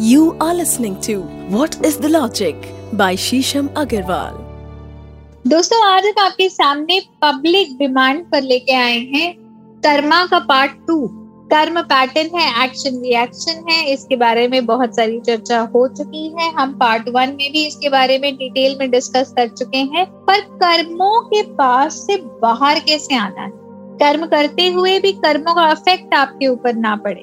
You are listening to What is the Logic by Shisham Agarwal. दोस्तों, आज हम आपके सामने पब्लिक डिमांड पर लेके आए हैं कर्मा का पार्ट टू कर्म पैटर्न है एक्शन रिएक्शन है, इसके बारे में बहुत सारी चर्चा हो चुकी है। हम पार्ट वन में भी इसके बारे में डिटेल में डिस्कस कर चुके हैं, पर कर्मों के पास से बाहर कैसे आना है? कर्म करते हुए भी कर्मों का इफ़ेक्ट आपके ऊपर ना पड़े।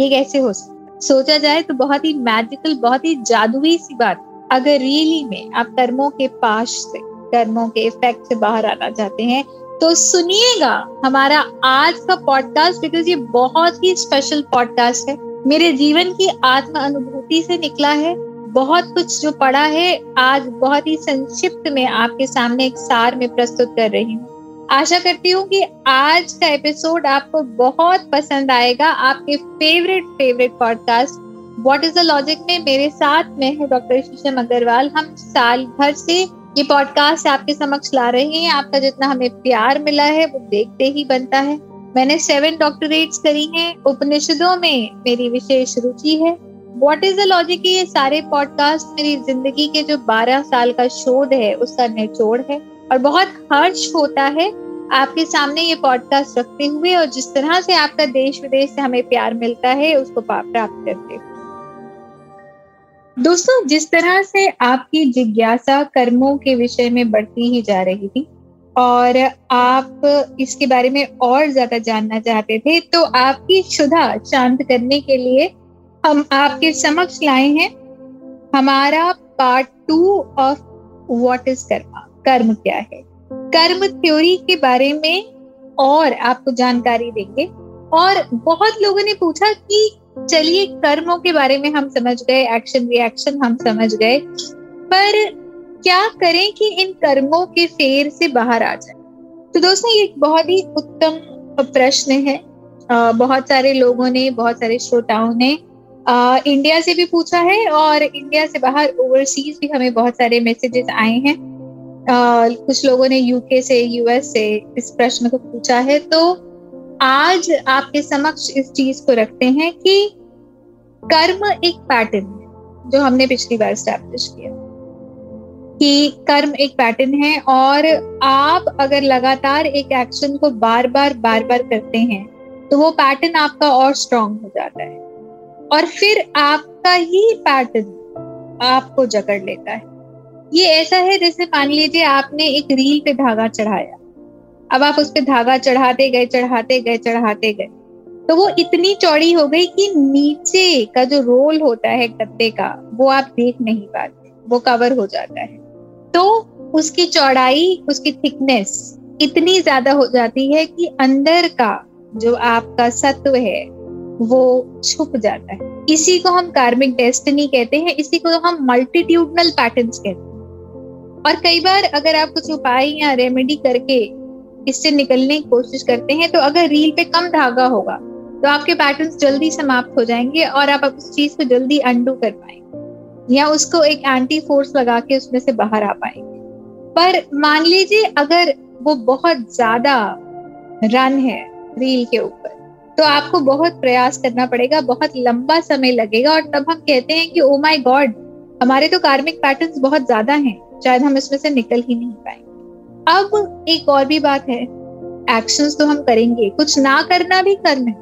ये कैसे हो सकता सोचा जाए तो बहुत ही मैजिकल बहुत ही जादुई सी बात। अगर रियली में आप कर्मों के पास से, कर्मों के इफ़ेक्ट से बाहर आना चाहते हैं तो सुनिएगा हमारा आज का पॉडकास्ट बिकॉज़ ये बहुत ही स्पेशल पॉडकास्ट है। मेरे जीवन की आत्म अनुभूति से निकला है। बहुत कुछ जो पढ़ा है, आज बहुत ही संक्षिप्त में आपके सामने एक सार में प्रस्तुत कर रही हूँ। आशा करती हूँ कि आज का एपिसोड आपको बहुत पसंद आएगा। आपके favourite favourite podcast what is the logic में मेरे साथ में है डॉक्टर शीशम अग्रवाल हम साल भर से ये पॉडकास्ट आपके समक्ष ला रहे हैं। आपका जितना हमें प्यार मिला है, वो देखते ही बनता है। मैंने सेवन डॉक्टरेट्स करी हैं। उपनिषदों में मेरी विशेष रुचि है। व्हाट इज़ द लॉजिक ये सारे पॉडकास्ट मेरी ज़िंदगी के जो बारह साल का शोध है, उसका निचोड़ है। और बहुत हर्ष होता है आपके सामने ये पॉडकास्ट रखते हुए और जिस तरह से आपका देश विदेश से हमें प्यार मिलता है, उसको प्राप्त करते हुए। दोस्तों, जिस तरह से आपकी जिज्ञासा कर्मों के विषय में बढ़ती ही जा रही थी और आप इसके बारे में और ज़्यादा जानना चाहते थे तो आपकी क्षुधा शांत करने के लिए हम आपके समक्ष लाए हैं हमारा part two of what is karma कर्म क्या है? कर्म थ्योरी के बारे में और आपको जानकारी देंगे। और बहुत लोगों ने पूछा कि चलिए कर्मों के बारे में हम समझ गए एक्शन रिएक्शन हम समझ गए। पर क्या करें कि इन कर्मों के फेर से बाहर आ जाए? तो दोस्तों, ये एक बहुत ही उत्तम प्रश्न है। बहुत सारे लोगों ने, बहुत सारे श्रोताओं ने इंडिया से भी पूछा है और इंडिया से बाहर ओवरसीज भी हमें बहुत सारे मैसेजेस आए हैं। कुछ लोगों ने यूके से यूएस से इस प्रश्न को पूछा है तो आज आपके समक्ष इस चीज़ को रखते हैं कि कर्म एक पैटर्न है, जो हमने पिछली बार स्टैब्लिश किया। कि कर्म एक पैटर्न है और आप अगर लगातार एक एक्शन को बार बार बार बार करते हैं तो वो पैटर्न आपका और स्ट्रांग हो जाता है। और फिर आपका ही पैटर्न आपको जकड़ लेता है। ये ऐसा है जैसे मान लीजिए आपने एक रील पे धागा चढ़ाया। अब आप उस पर धागा चढ़ाते गए चढ़ाते गए चढ़ाते गए। तो वो इतनी चौड़ी हो गई कि नीचे का जो रोल होता है गत्ते का, वो आप देख नहीं पाते, वो कवर हो जाता है। तो उसकी चौड़ाई, उसकी थिकनेस इतनी ज़्यादा हो जाती है कि अंदर का जो आपका सत्व है, वो छुप जाता है। इसी को हम कार्मिक डेस्टिनी कहते हैं, इसी को हम मल्टीट्यूडनल पैटर्न्स कहते हैं। और कई बार अगर आप कुछ उपाय या रेमेडी करके इससे निकलने की कोशिश करते हैं तो अगर रील पे कम धागा होगा तो आपके पैटर्न जल्दी समाप्त हो जाएँगे और आप उस चीज़ को जल्दी अंडू कर पाएँगे या उसको एक एंटी फोर्स लगा के उसमें से बाहर आ पाएँगे। पर मान लीजिए अगर वो बहुत ज़्यादा रन है रील के ऊपर तो आपको बहुत प्रयास करना पड़ेगा, बहुत लंबा समय लगेगा और तब हम कहते हैं कि ओ माई गॉड हमारे तो कार्मिक पैटर्न्स बहुत ज़्यादा हैं। शायद हम इसमें से निकल ही नहीं पाएँगे। अब एक और भी बात है एक्शंस तो हम करेंगे, कुछ ना करना भी कर्म है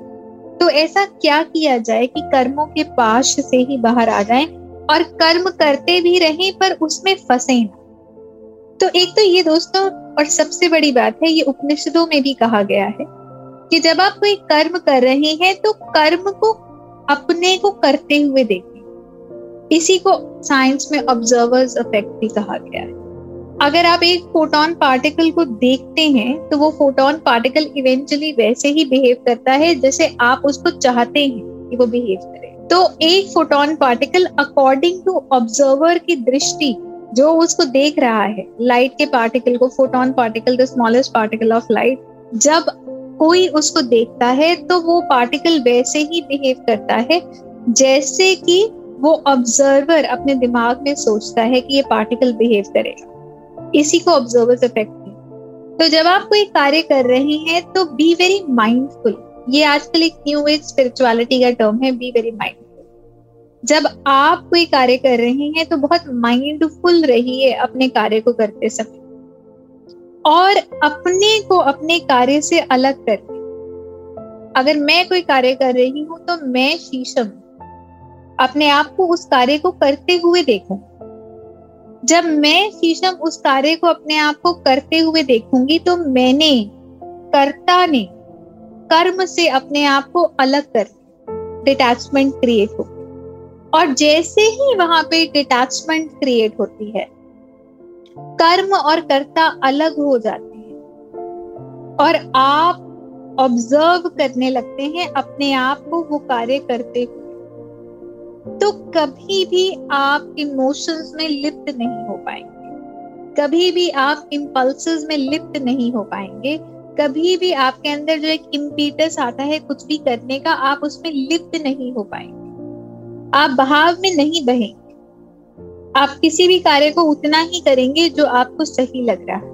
तो ऐसा क्या किया जाए कि कर्मों के पाश से ही बाहर आ जाए और कर्म करते भी रहें पर उसमें फंसे ना। तो एक तो ये दोस्तों, और सबसे बड़ी बात है, ये उपनिषदों में भी कहा गया है कि जब आप कोई कर्म कर रहे हैं तो कर्म को अपने को करते हुए देखें। इसी को साइंस में ऑब्जर्वर्स इफ़ेक्ट भी कहा गया है। अगर आप एक फोटोन पार्टिकल को देखते हैं तो वो फोटोन पार्टिकल इवेंचुअली वैसे ही बिहेव करता है, जैसे आप उसको चाहते हैं कि वो बिहेव करे। तो एक photon particle according to observer की दृष्टि, जो उसको देख रहा है लाइट के पार्टिकल को photon particle the smallest particle of light जब कोई उसको देखता है तो वो पार्टिकल वैसे ही बिहेव करता है, जैसे कि वो ऑब्जर्वर अपने दिमाग में सोचता है कि ये पार्टिकल बिहेव करेगा। इसी को ऑब्जर्वर इफ़ेक्ट है तो जब आप कोई कार्य कर रहे हैं तो बी वेरी माइंडफुल ये आजकल एक न्यू एज स्पिरिचुअलिटी का टर्म है बी वेरी माइंडफुल जब आप कोई कार्य कर रहे हैं तो बहुत माइंडफुल रहिए अपने कार्य को करते समय। और अपने को अपने कार्य से अलग करके। अगर मैं कोई कार्य कर रही हूँ तो मैं शीशम अपने आप को उस कार्य को करते हुए देखूँ। जब मैं शीशम उस कार्य को अपने आप को करते हुए देखूँगी तो मैंने, कर्ता ने कर्म से अपने आप को अलग कर डिटैचमेंट क्रिएट हो। और जैसे ही वहाँ पे डिटैचमेंट क्रिएट होती है, कर्म और कर्ता अलग हो जाते हैं। और आप ऑब्ज़र्व करने लगते हैं, अपने आप को वो कार्य करते हुए। तो कभी भी आप इमोशंस में लिप्त नहीं हो पाएँगे। कभी भी आप इम्पल्स में लिप्त नहीं हो पाएँगे। कभी भी आपके अंदर जो एक इम्पीटस आता है कुछ भी करने का, आप उसमें लिप्त नहीं हो पाएँगे। आप बहाव में नहीं बहेंगे। आप किसी भी कार्य को उतना ही करेंगे जो आपको सही लग रहा है।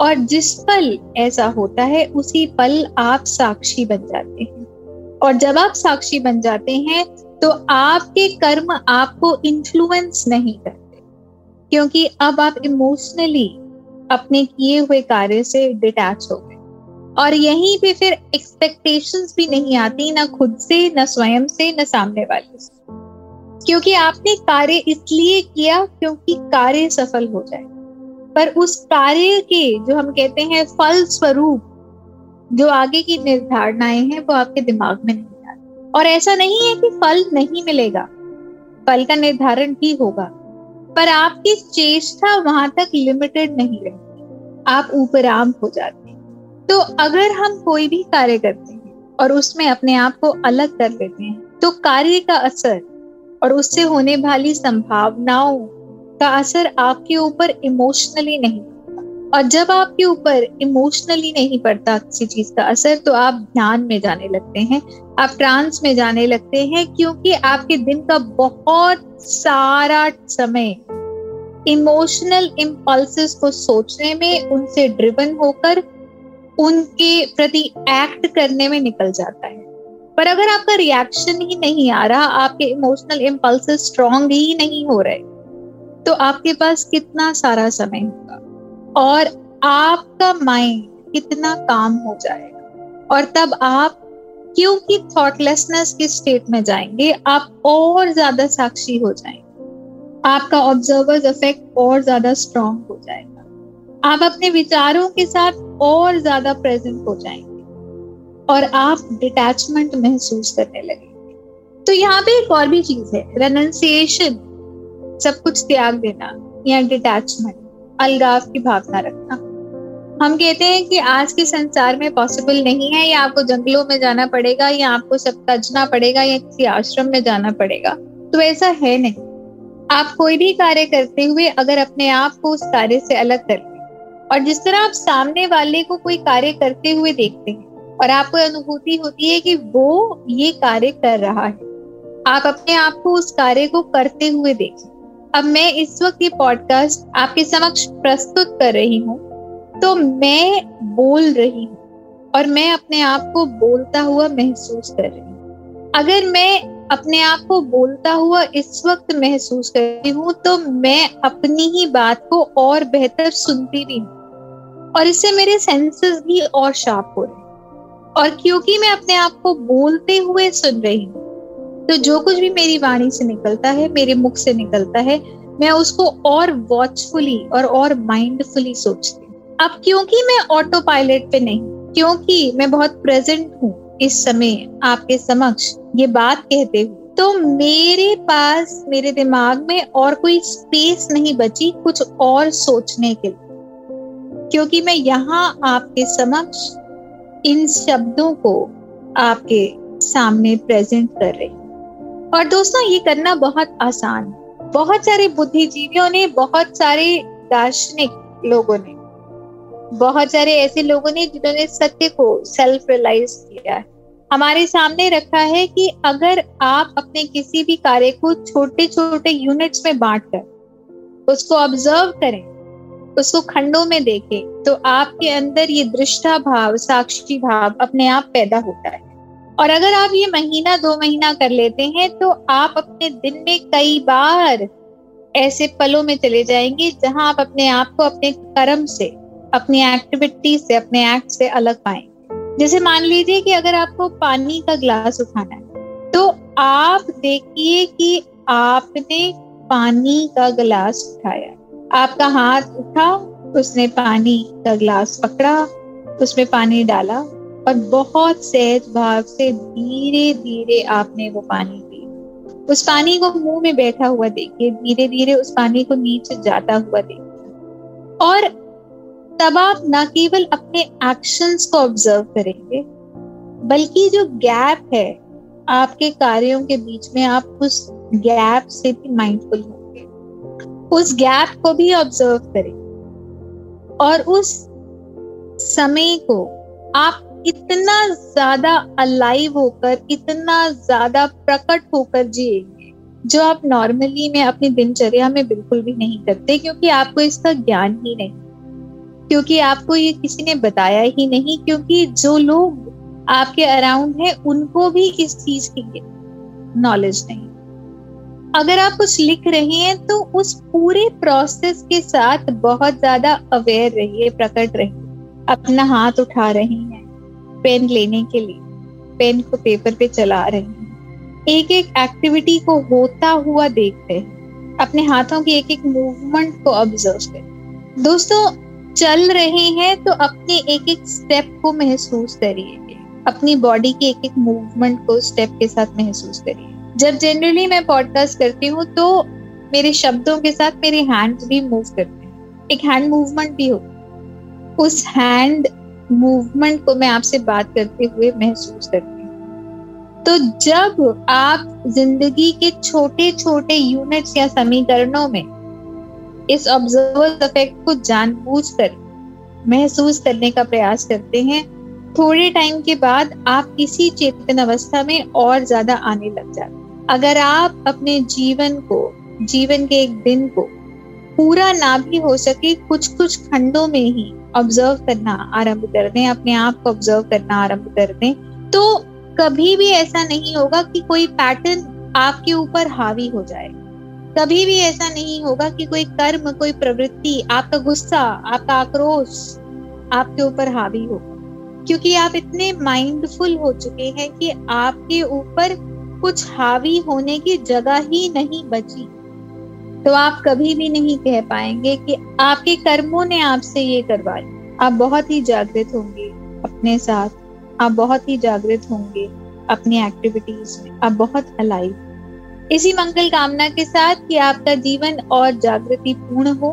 और जिस पल ऐसा होता है, उसी पल आप साक्षी बन जाते हैं। और जब आप साक्षी बन जाते हैं तो आपके कर्म आपको इन्फ्लुएंस नहीं करते। क्योंकि अब आप इमोशनली अपने किए हुए कार्य से डिटैच हो गए। और यहीं पे फिर एक्सपेक्टेशंस भी नहीं आती ना खुद से, ना स्वयं से, ना सामने वाले से। क्योंकि आपने कार्य इसलिए किया क्योंकि कार्य सफल हो जाए। पर उस कार्य के जो हम कहते हैं फल स्वरूप जो आगे की निर्धारणाएँ हैं, वो आपके दिमाग में नहीं। और ऐसा नहीं है कि फल नहीं मिलेगा। फल का निर्धारण भी होगा, पर आपकी चेष्टा वहाँ तक लिमिटेड नहीं रहती। आप ऊपराम हो जाते हैं। तो अगर हम कोई भी कार्य करते हैं और उसमें अपने आप को अलग कर लेते हैं तो कार्य का असर और उससे होने वाली संभावनाओं का असर आपके ऊपर इमोशनली नहीं और जब आपके ऊपर इमोशनली नहीं पड़ता किसी चीज़ का असर तो आप ध्यान में जाने लगते हैं। आप ट्रांस में जाने लगते हैं क्योंकि आपके दिन का बहुत सारा समय इमोशनल इम्पल्सिस को सोचने में, उनसे ड्रिवन होकर, उनके प्रति एक्ट करने में निकल जाता है। पर अगर आपका रिएक्शन ही नहीं आ रहा, आपके इमोशनल इम्पल्स स्ट्रॉन्ग ही नहीं हो रहे तो आपके पास कितना सारा समय होगा? और आपका माइंड कितना काम हो जाएगा। और तब आप, क्योंकि थॉटलेसनेस के स्टेट में जाएँगे, आप और ज़्यादा साक्षी हो जाएँगे। आपका ऑब्जर्वर्स इफ़ेक्ट और ज़्यादा स्ट्रॉन्ग हो जाएगा। आप अपने विचारों के साथ और ज़्यादा प्रेजेंट हो जाएँगे। और आप डिटैचमेंट महसूस करने लगेंगे। तो यहाँ पे एक और भी चीज़ है रेनसिएशन सब कुछ त्याग देना या डिटैचमेंट अलगाव की भावना रखना। हम कहते हैं कि आज के संसार में पॉसिबल नहीं है, या आपको जंगलों में जाना पड़ेगा, या आपको सब तजना पड़ेगा, या किसी आश्रम में जाना पड़ेगा तो ऐसा है नहीं। आप कोई भी कार्य करते हुए अगर अपने आप को उस कार्य से अलग कर और जिस तरह आप सामने वाले को कोई कार्य करते हुए देखते हैं, और आपको अनुभूति होती है कि वो ये कार्य कर रहा है, आप अपने आप को उस कार्य को करते हुए देखें। अब मैं इस वक्त ये पॉडकास्ट आपके समक्ष प्रस्तुत कर रही हूँ। तो मैं बोल रही हूँ और मैं अपने आप को बोलता हुआ महसूस कर रही हूँ। अगर मैं अपने आप को बोलता हुआ इस वक्त महसूस कर रही हूँ तो मैं अपनी ही बात को और बेहतर सुनती भी हूँ और इससे मेरे सेंसेस भी और शार्प हो रहे हैं। और क्योंकि मैं अपने आप को बोलते हुए सुन रही हूँ तो जो कुछ भी मेरी वाणी से निकलता है, मेरे मुख से निकलता है, मैं उसको और वॉचफुली और और माइंडफुली सोचती हूँ। अब क्योंकि मैं ऑटो पायलट पे नहीं, क्योंकि मैं बहुत प्रेजेंट हूँ इस समय आपके समक्ष, ये बात कहते हुए तो मेरे पास, मेरे दिमाग में और कोई स्पेस नहीं बची कुछ और सोचने के लिए। क्योंकि मैं यहाँ आपके समक्ष इन शब्दों को आपके सामने प्रेजेंट कर रही और दोस्तों, ये करना बहुत आसान। बहुत सारे बुद्धिजीवियों ने, बहुत सारे दार्शनिक लोगों ने, बहुत सारे ऐसे लोगों ने जिन्होंने सत्य को सेल्फ रियलाइज़ किया है। हमारे सामने रखा है कि अगर आप अपने किसी भी कार्य को छोटे छोटे यूनिट्स में बांट कर उसको ऑब्ज़र्व करें, उसको खंडों में देखें तो आपके अंदर ये दृष्टा भाव, साक्षी भाव अपने आप पैदा होता है। और अगर आप ये महीना, दो महीना कर लेते हैं तो आप अपने दिन में कई बार ऐसे पलों में चले जाएँगे, जहाँ आप अपने आप को अपने कर्म से, अपनी एक्टिविटी से, अपने एक्ट से अलग पाएँगे। जैसे मान लीजिए कि अगर आपको पानी का ग्लास उठाना है तो आप देखिए कि आपने पानी का गिलास उठाया। आपका हाथ उठा, उसने पानी का ग्लास पकड़ा, उसमें पानी डाला और बहुत सहज भाव से धीरे धीरे आपने वो पानी पी। उस पानी को मुँह में बैठा हुआ देखिए धीरे धीरे उस पानी को नीचे जाता हुआ देखिए। और तब आप न केवल अपने एक्शंस को ऑब्ज़र्व करेंगे, बल्कि जो गैप है, आपके कार्यों के बीच में आप उस गैप से भी माइंडफुल होंगे। उस गैप को भी ऑब्ज़र्व करें। और उस समय को आप इतना ज़्यादा अलाइव होकर, इतना ज़्यादा प्रकट होकर जिएँगे, जो आप नॉर्मली में अपनी दिनचर्या में बिल्कुल भी नहीं करते, क्योंकि आपको इसका ज्ञान ही नहीं। क्योंकि आपको ये किसी ने बताया ही नहीं, क्योंकि जो लोग आपके अराउंड है, उनको भी इस चीज़ की नॉलेज नहीं। अगर आप कुछ लिख रहे हैं तो उस पूरे प्रोसेस के साथ बहुत ज़्यादा अवेयर रहिए, प्रकट रहिए, अपना हाथ उठा रहे हैं। पेन लेने के लिए, पेन को पेपर पे चला रहे हैं। एक एक एक्टिविटी को होता हुआ देखते हैं। अपने हाथों की एक एक मूवमेंट को ऑब्ज़र्व करें दोस्तों, चल रहे हैं तो अपने एक एक स्टेप को महसूस करिए अपनी बॉडी के एक एक मूवमेंट को स्टेप के साथ महसूस करिए। जब जनरली मैं पॉडकास्ट करती हूँ तो मेरे शब्दों के साथ मेरे हैंड्स भी मूव करते हैं। एक हैंड मूवमेंट भी हो। उस हैंड मूवमेंट को मैं आपसे बात करते हुए महसूस करती हूँ। तो जब आप ज़िंदगी के छोटे छोटे यूनिट्स या समीकरणों में इस ऑब्जर्वर इफ़ेक्ट को जानबूझकर महसूस करने का प्रयास करते हैं, थोड़े टाइम के बाद आप इसी चेतन अवस्था में और ज़्यादा आने लग जाते अगर आप अपने जीवन को, जीवन के एक दिन को पूरा ना भी हो सके कुछ कुछ खंडों में ही ऑब्ज़र्व करना आरंभ कर दें, अपने आप को ऑब्ज़र्व करना आरंभ कर दें। तो कभी भी ऐसा नहीं होगा कि कोई पैटर्न आपके ऊपर हावी हो जाए। कभी भी ऐसा नहीं होगा कि कोई कर्म, कोई प्रवृत्ति, आपका गुस्सा, आपका आक्रोश आपके ऊपर हावी हो। क्योंकि आप इतने माइंडफुल हो चुके हैं कि आपके ऊपर कुछ हावी होने की जगह ही नहीं बची। तो आप कभी भी नहीं कह पाएँगे कि आपके कर्मों ने आपसे ये करवाया आप बहुत ही जागृत होंगे अपने साथ। आप बहुत ही जागृत होंगे अपनी एक्टिविटीज़ में। आप बहुत अलाइव इसी मंगल कामना के साथ कि आपका जीवन और जागृति पूर्ण हो।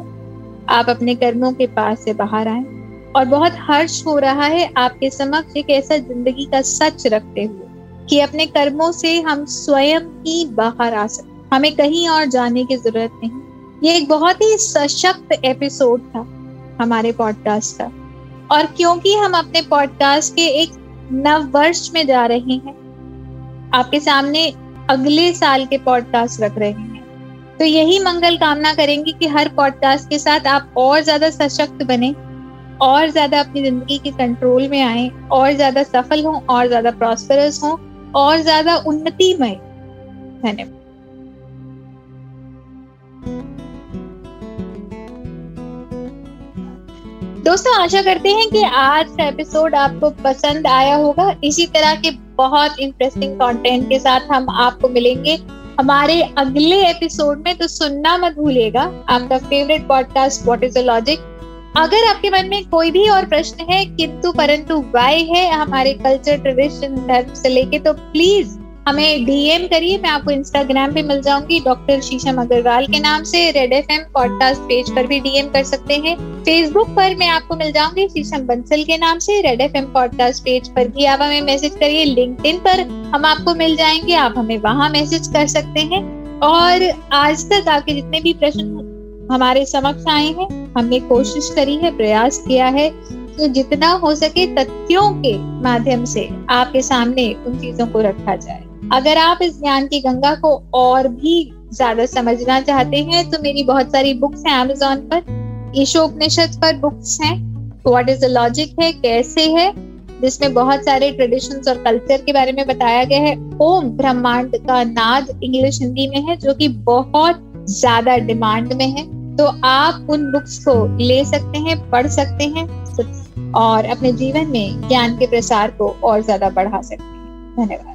आप अपने कर्मों के पास से बाहर आए और बहुत हर्ष हो रहा है आपके समक्ष एक ऐसा ज़िंदगी का सच रखते हुए कि अपने कर्मों से हम स्वयं ही बाहर आ सकते हमें कहीं और जाने की ज़रूरत नहीं। ये एक बहुत ही सशक्त एपिसोड था हमारे पॉडकास्ट का। और क्योंकि हम अपने पॉडकास्ट के एक नव वर्ष में जा रहे हैं, आपके सामने अगले साल के पॉडकास्ट रख रहे हैं। तो यही मंगल कामना करेंगे कि हर पॉडकास्ट के साथ आप और ज़्यादा सशक्त बने, और ज़्यादा अपनी ज़िंदगी के कंट्रोल में आए, और ज़्यादा सफल हों, और ज़्यादा प्रॉस्परस हों, और ज़्यादा उन्नतिमय धन्यवाद दोस्तों, आशा करते हैं कि आज का एपिसोड आपको पसंद आया होगा। इसी तरह के बहुत इंटरेस्टिंग कंटेंट के साथ हम आपको मिलेंगे हमारे अगले एपिसोड में तो सुनना मत भूलिएगा। आपका favourite podcast what is the logic अगर आपके मन में कोई भी और प्रश्न है, किंतु परंतु वाई है हमारे कल्चर ट्रेडिशन धर्म से लेके तो प्लीज़ हमें डीएम करिए, मैं आपको इंस्टाग्राम पे मिल जाऊँगी डॉक्टर शीशम अग्रवाल के नाम से red F M podcast page पर भी डीएम कर सकते हैं। फेसबुक पर मैं आपको मिल जाऊँगी शीशम बंसल के नाम से red F M podcast page पर भी आप हमें मैसेज करिए। लिंक पर हम आपको मिल जाएँगे, आप हमें वहाँ मैसेज कर सकते हैं। और आज तक आपके जितने भी प्रश्न हमारे समक्ष आए हैं, हमने कोशिश करी है, प्रयास किया है तो जितना हो सके तथ्यों के माध्यम से आपके सामने उन चीज़ों को रखा जाए। अगर आप इस ज्ञान की गंगा को और भी ज़्यादा समझना चाहते हैं तो मेरी बहुत सारी बुक्स हैं अमेजोन पर। ईशो उपनिषद पर बुक्स हैं। व्हाट इज़ द लॉजिक है? कैसे है? जिसमें बहुत सारे ट्रेडिशंस और कल्चर के बारे में बताया गया है। ओम ब्रह्मांड का नाद इंग्लिश हिंदी में है, जो कि बहुत ज़्यादा डिमांड में है। तो आप उन बुक्स को ले सकते हैं, पढ़ सकते हैं, और अपने जीवन में ज्ञान के प्रसार को और ज़्यादा बढ़ा सकते हैं। धन्यवाद।